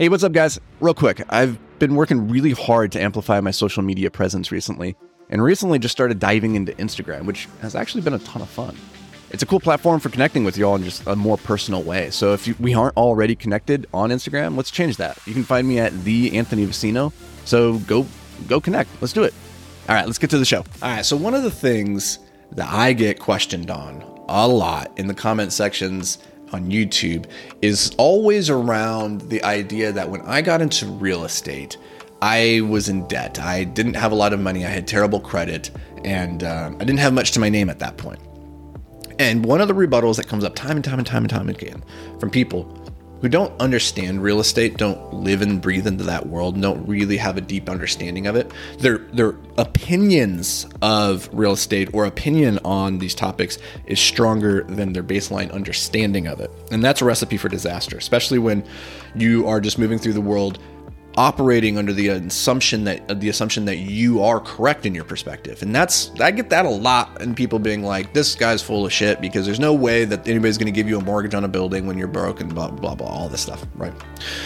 Hey, what's up, guys? Real quick, I've been working really hard to amplify my social media presence recently, and recently just started diving into Instagram, which has actually been a ton of fun. It's a cool platform for connecting with you all in just a more personal way. So if you, we aren't already connected on Instagram, let's change that. You can find me at the Anthony Vicino. So go go connect. Let's do it. All right, let's get to the show. All right, so one of the things that I get questioned on a lot in the comment sections on YouTube is always around the idea that when I got into real estate, I was in debt. I didn't have a lot of money. I had terrible credit, and um, I didn't have much to my name at that point. And one of the rebuttals that comes up time and time and time and time again from people who don't understand real estate, don't live and breathe into that world, don't really have a deep understanding of it. Their their opinions of real estate or opinion on these topics is stronger than their baseline understanding of it. And that's a recipe for disaster, especially when you are just moving through the world operating under the assumption that the assumption that you are correct in your perspective. And that's i get that a lot and people being like this guy's full of shit because there's no way that anybody's going to give you a mortgage on a building when you're broke and blah blah blah all this stuff right?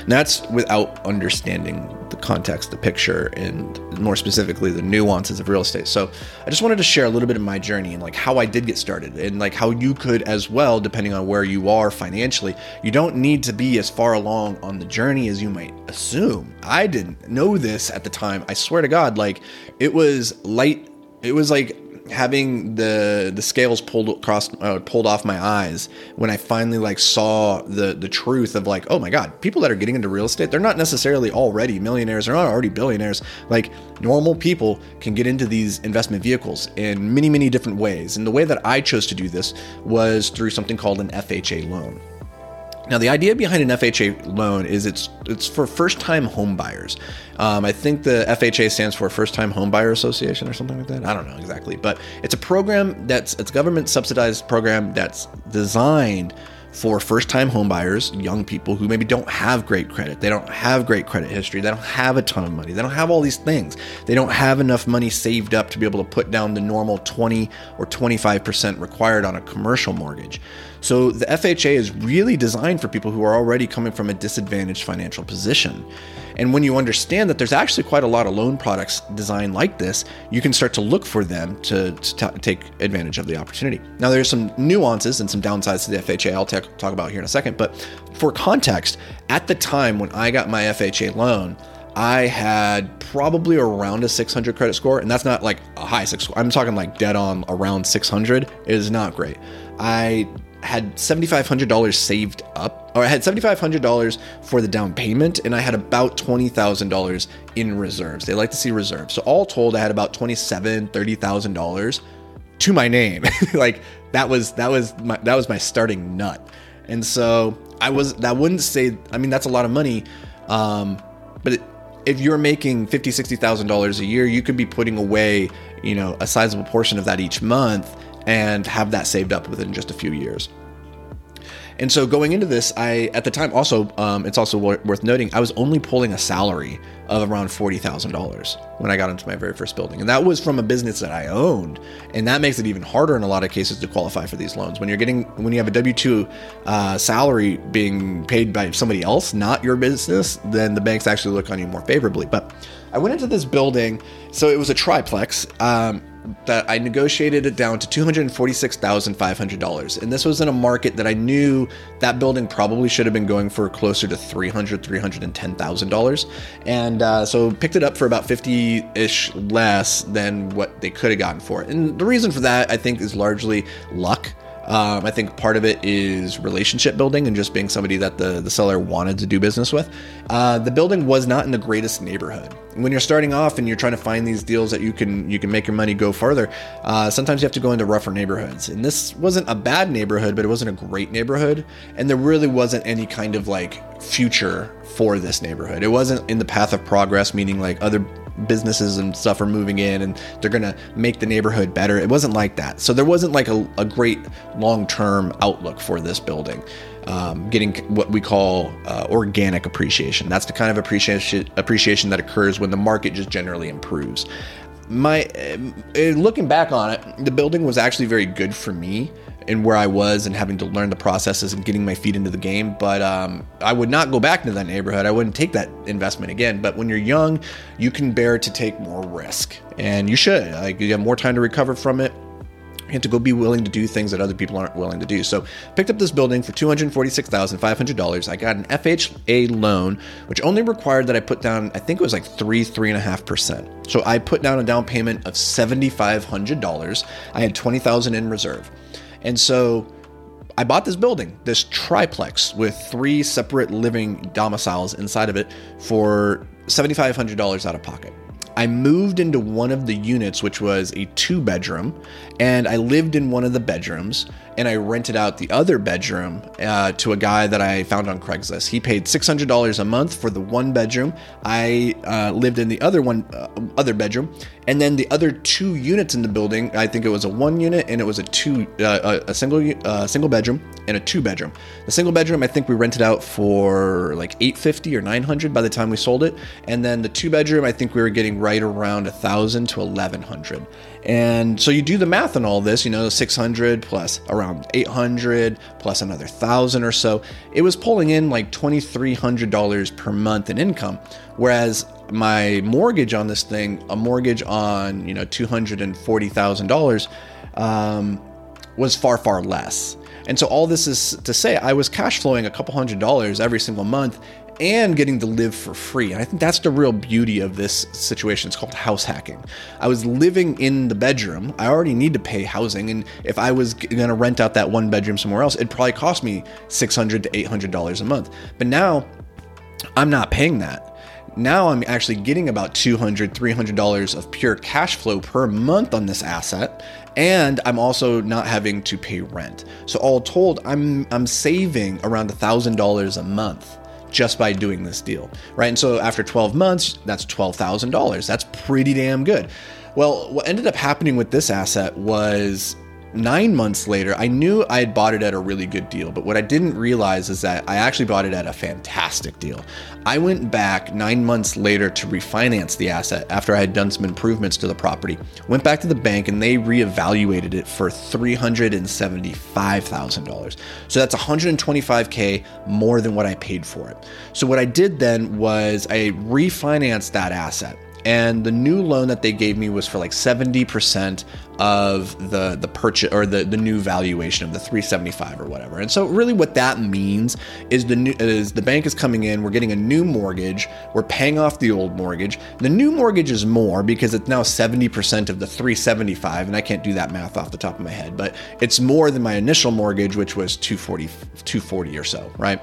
And that's without understanding context the picture and more specifically the nuances of real estate so i just wanted to share a little bit of my journey and like how i did get started and like how you could as well depending on where you are financially you don't need to be as far along on the journey as you might assume I didn't know this at the time. I swear to God, like it was light. It was like having the the scales pulled across uh, pulled off my eyes when I finally like saw the the truth of like oh my god people that are getting into real estate they're not necessarily already millionaires they're not already billionaires. Like normal people can get into these investment vehicles in many many different ways. And the way that I chose to do this was through something called an FHA loan now, the idea behind an FHA loan is it's it's for first-time home buyers. Um, I think the FHA stands for First-Time Home Buyer Association or something like that. I don't know exactly, but it's a program that's it's a government subsidized program that's designed for first time homebuyers, young people who maybe don't have great credit. They don't have great credit history. They don't have a ton of money. They don't have all these things. They don't have enough money saved up to be able to put down the normal 20 or 25% required on a commercial mortgage. So the FHA is really designed for people who are already coming from a disadvantaged financial position. And when you understand that there's actually quite a lot of loan products designed like this, you can start to look for them to, to t- take advantage of the opportunity. Now, there's some nuances and some downsides to the FHA I'll t- talk about here in a second, but for context, at the time when I got my FHA loan, I had probably around a 600 credit score, and that's not like a high six. I'm talking like dead on around 600. It is not great. I had $7,500 saved up, or I had $7,500 for the down payment, and I had about $20,000 in reserves. They like to see reserves. So all told, I had about $27,000, $30,000 to my name. like that was that was my that was my starting nut. And so I was that wouldn't say I mean that's a lot of money, um, but it, if you're making fifty sixty thousand dollars a year, you could be putting away you know a sizable portion of that each month and have that saved up within just a few years. And so going into this, I at the time also um, it's also worth noting I was only pulling a salary of around forty thousand dollars when I got into my very first building, and that was from a business that I owned, and that makes it even harder in a lot of cases to qualify for these loans when you're getting when you have a W two uh, salary being paid by somebody else, not your business, then the banks actually look on you more favorably. But I went into this building, so it was a triplex. Um, that I negotiated it down to $246,500. And this was in a market that I knew that building probably should have been going for closer to $300,000, $310,000. And uh, so picked it up for about 50 ish less than what they could have gotten for it. And the reason for that, I think, is largely luck. Um, I think part of it is relationship building and just being somebody that the, the seller wanted to do business with. Uh, the building was not in the greatest neighborhood. When you're starting off and you're trying to find these deals that you can you can make your money go farther, uh, sometimes you have to go into rougher neighborhoods. And this wasn't a bad neighborhood, but it wasn't a great neighborhood, and there really wasn't any kind of like future for this neighborhood. It wasn't in the path of progress, meaning like other businesses and stuff are moving in and they're going to make the neighborhood better. It wasn't like that. So there wasn't like a, a great long term outlook for this building. Um, getting what we call uh, organic appreciation. That's the kind of appreciation appreciation that occurs when the market just generally improves. My uh, looking back on it, the building was actually very good for me in where I was and having to learn the processes and getting my feet into the game. But um, I would not go back to that neighborhood. I wouldn't take that investment again. But when you're young, you can bear to take more risk, and you should. Like you have more time to recover from it and to go be willing to do things that other people aren't willing to do. So, picked up this building for two hundred forty-six thousand five hundred dollars. I got an FHA loan, which only required that I put down, I think it was like three, three and a half percent. So I put down a down payment of seventy-five hundred dollars. I had twenty thousand in reserve, and so I bought this building, this triplex with three separate living domiciles inside of it for seventy-five hundred dollars out of pocket. I moved into one of the units, which was a two bedroom, and I lived in one of the bedrooms and I rented out the other bedroom uh, to a guy that I found on Craigslist. He paid $600 a month for the one bedroom. I uh, lived in the other one, uh, other bedroom, and then the other two units in the building. I think it was a one unit and it was a two, uh, a single, uh, single bedroom and a two bedroom. The single bedroom, I think we rented out for like 850 or 900 by the time we sold it, and then the two bedroom, I think we were getting right around a thousand to 1100. And so you do the math on all this, you know, 600 plus around 800 plus another thousand or so. It was pulling in like $2,300 per month in income. Whereas my mortgage on this thing, a mortgage on, you know, $240,000, um, was far, far less. And so all this is to say, I was cash flowing a couple hundred dollars every single month and getting to live for free. And I think that's the real beauty of this situation. It's called house hacking. I was living in the bedroom. I already need to pay housing. And if I was going to rent out that one bedroom somewhere else, it'd probably cost me $600 to $800 a month. But now I'm not paying that. Now I'm actually getting about $200, $300 of pure cash flow per month on this asset and I'm also not having to pay rent. So all told, I'm I'm saving around $1000 a month just by doing this deal, right? And so after 12 months, that's $12,000. That's pretty damn good. Well, what ended up happening with this asset was nine months later, I knew I had bought it at a really good deal, but what I didn't realize is that I actually bought it at a fantastic deal. I went back nine months later to refinance the asset after I had done some improvements to the property. Went back to the bank and they reevaluated it for $375,000. So that's 125K more than what I paid for it. So what I did then was I refinanced that asset and the new loan that they gave me was for like 70% of the the purchase or the the new valuation of the 375 or whatever. And so really what that means is the new is the bank is coming in, we're getting a new mortgage, we're paying off the old mortgage. The new mortgage is more because it's now 70% of the 375 and I can't do that math off the top of my head, but it's more than my initial mortgage which was 240 240 or so, right?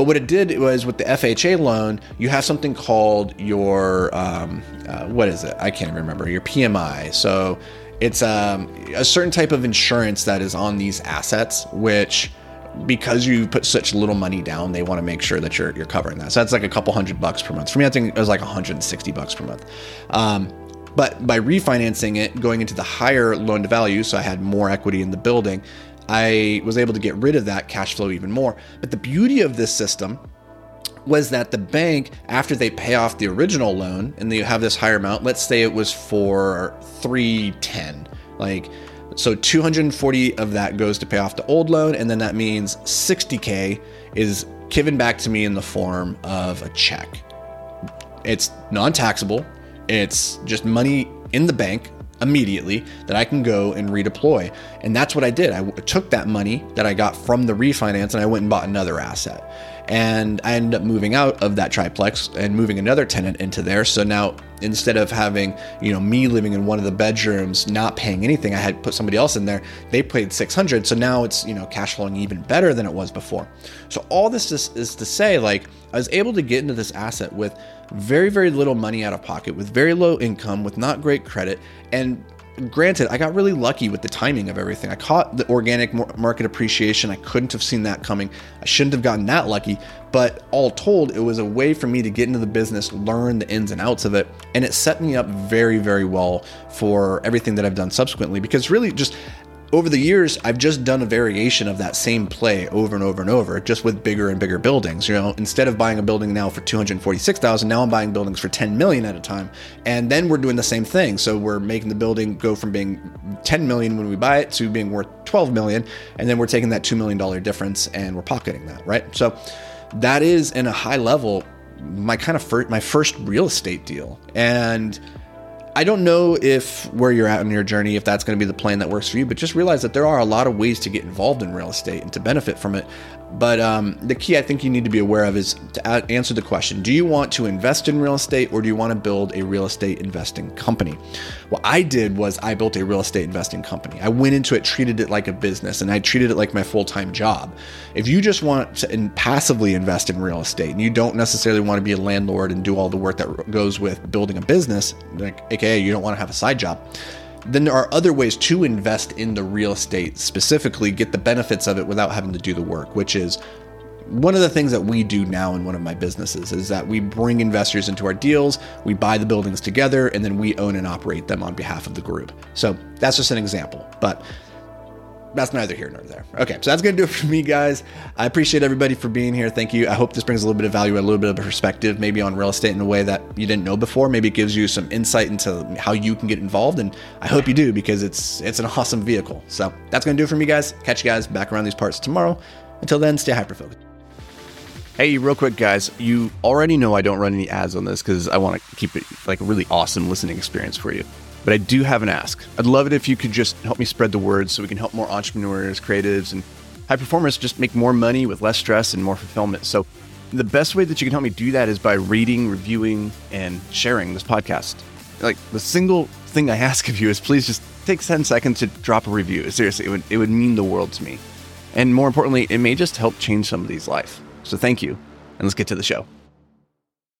But what it did was with the FHA loan, you have something called your um, uh, what is it? I can't remember. Your PMI. So it's um, a certain type of insurance that is on these assets, which because you put such little money down, they want to make sure that you're you're covering that. So that's like a couple hundred bucks per month. For me, I think it was like 160 bucks per month. Um, but by refinancing it, going into the higher loan to value, so I had more equity in the building, I was able to get rid of that cash flow even more. But the beauty of this system was that the bank, after they pay off the original loan and they have this higher amount, let's say it was for 310, like so 240 of that goes to pay off the old loan, and then that means 60k is given back to me in the form of a check. It's non-taxable. It's just money in the bank immediately that I can go and redeploy. And that's what I did. I took that money that I got from the refinance and I went and bought another asset and I ended up moving out of that triplex and moving another tenant into there. So now instead of having, you know, me living in one of the bedrooms not paying anything, I had put somebody else in there. They paid 600. So now it's, you know, cash flowing even better than it was before. So all this is, is to say like I was able to get into this asset with very very little money out of pocket, with very low income, with not great credit and granted, I got really lucky with the timing of everything. I caught the organic market appreciation. I couldn't have seen that coming. I shouldn't have gotten that lucky. But all told, it was a way for me to get into the business, learn the ins and outs of it, and it set me up very, very well for everything that I've done subsequently. Because really, just over the years, I've just done a variation of that same play over and over and over, just with bigger and bigger buildings. You know, instead of buying a building now for 246,000, now I'm buying buildings for 10 million at a time. And then we're doing the same thing. So we're making the building go from being 10 million when we buy it to being worth 12 million. And then we're taking that $2 million difference and we're pocketing that, right? So that is in a high level my kind of my first real estate deal. And I don't know if where you're at in your journey, if that's going to be the plan that works for you, but just realize that there are a lot of ways to get involved in real estate and to benefit from it. But um, the key I think you need to be aware of is to answer the question Do you want to invest in real estate or do you want to build a real estate investing company? What I did was I built a real estate investing company. I went into it, treated it like a business, and I treated it like my full time job. If you just want to passively invest in real estate and you don't necessarily want to be a landlord and do all the work that goes with building a business, like AKA you don't want to have a side job then there are other ways to invest in the real estate, specifically get the benefits of it without having to do the work, which is one of the things that we do now in one of my businesses is that we bring investors into our deals, we buy the buildings together, and then we own and operate them on behalf of the group. So that's just an example. But that's neither here nor there. Okay, so that's gonna do it for me, guys. I appreciate everybody for being here. Thank you. I hope this brings a little bit of value, a little bit of perspective, maybe on real estate in a way that you didn't know before. Maybe it gives you some insight into how you can get involved, and I hope you do because it's it's an awesome vehicle. So that's gonna do it for me, guys. Catch you guys back around these parts tomorrow. Until then, stay hyper focused. Hey, real quick, guys. You already know I don't run any ads on this because I want to keep it like a really awesome listening experience for you. But I do have an ask. I'd love it if you could just help me spread the word so we can help more entrepreneurs, creatives, and high performers just make more money with less stress and more fulfillment. So, the best way that you can help me do that is by reading, reviewing, and sharing this podcast. Like, the single thing I ask of you is please just take 10 seconds to drop a review. Seriously, it would, it would mean the world to me. And more importantly, it may just help change somebody's life. So, thank you, and let's get to the show.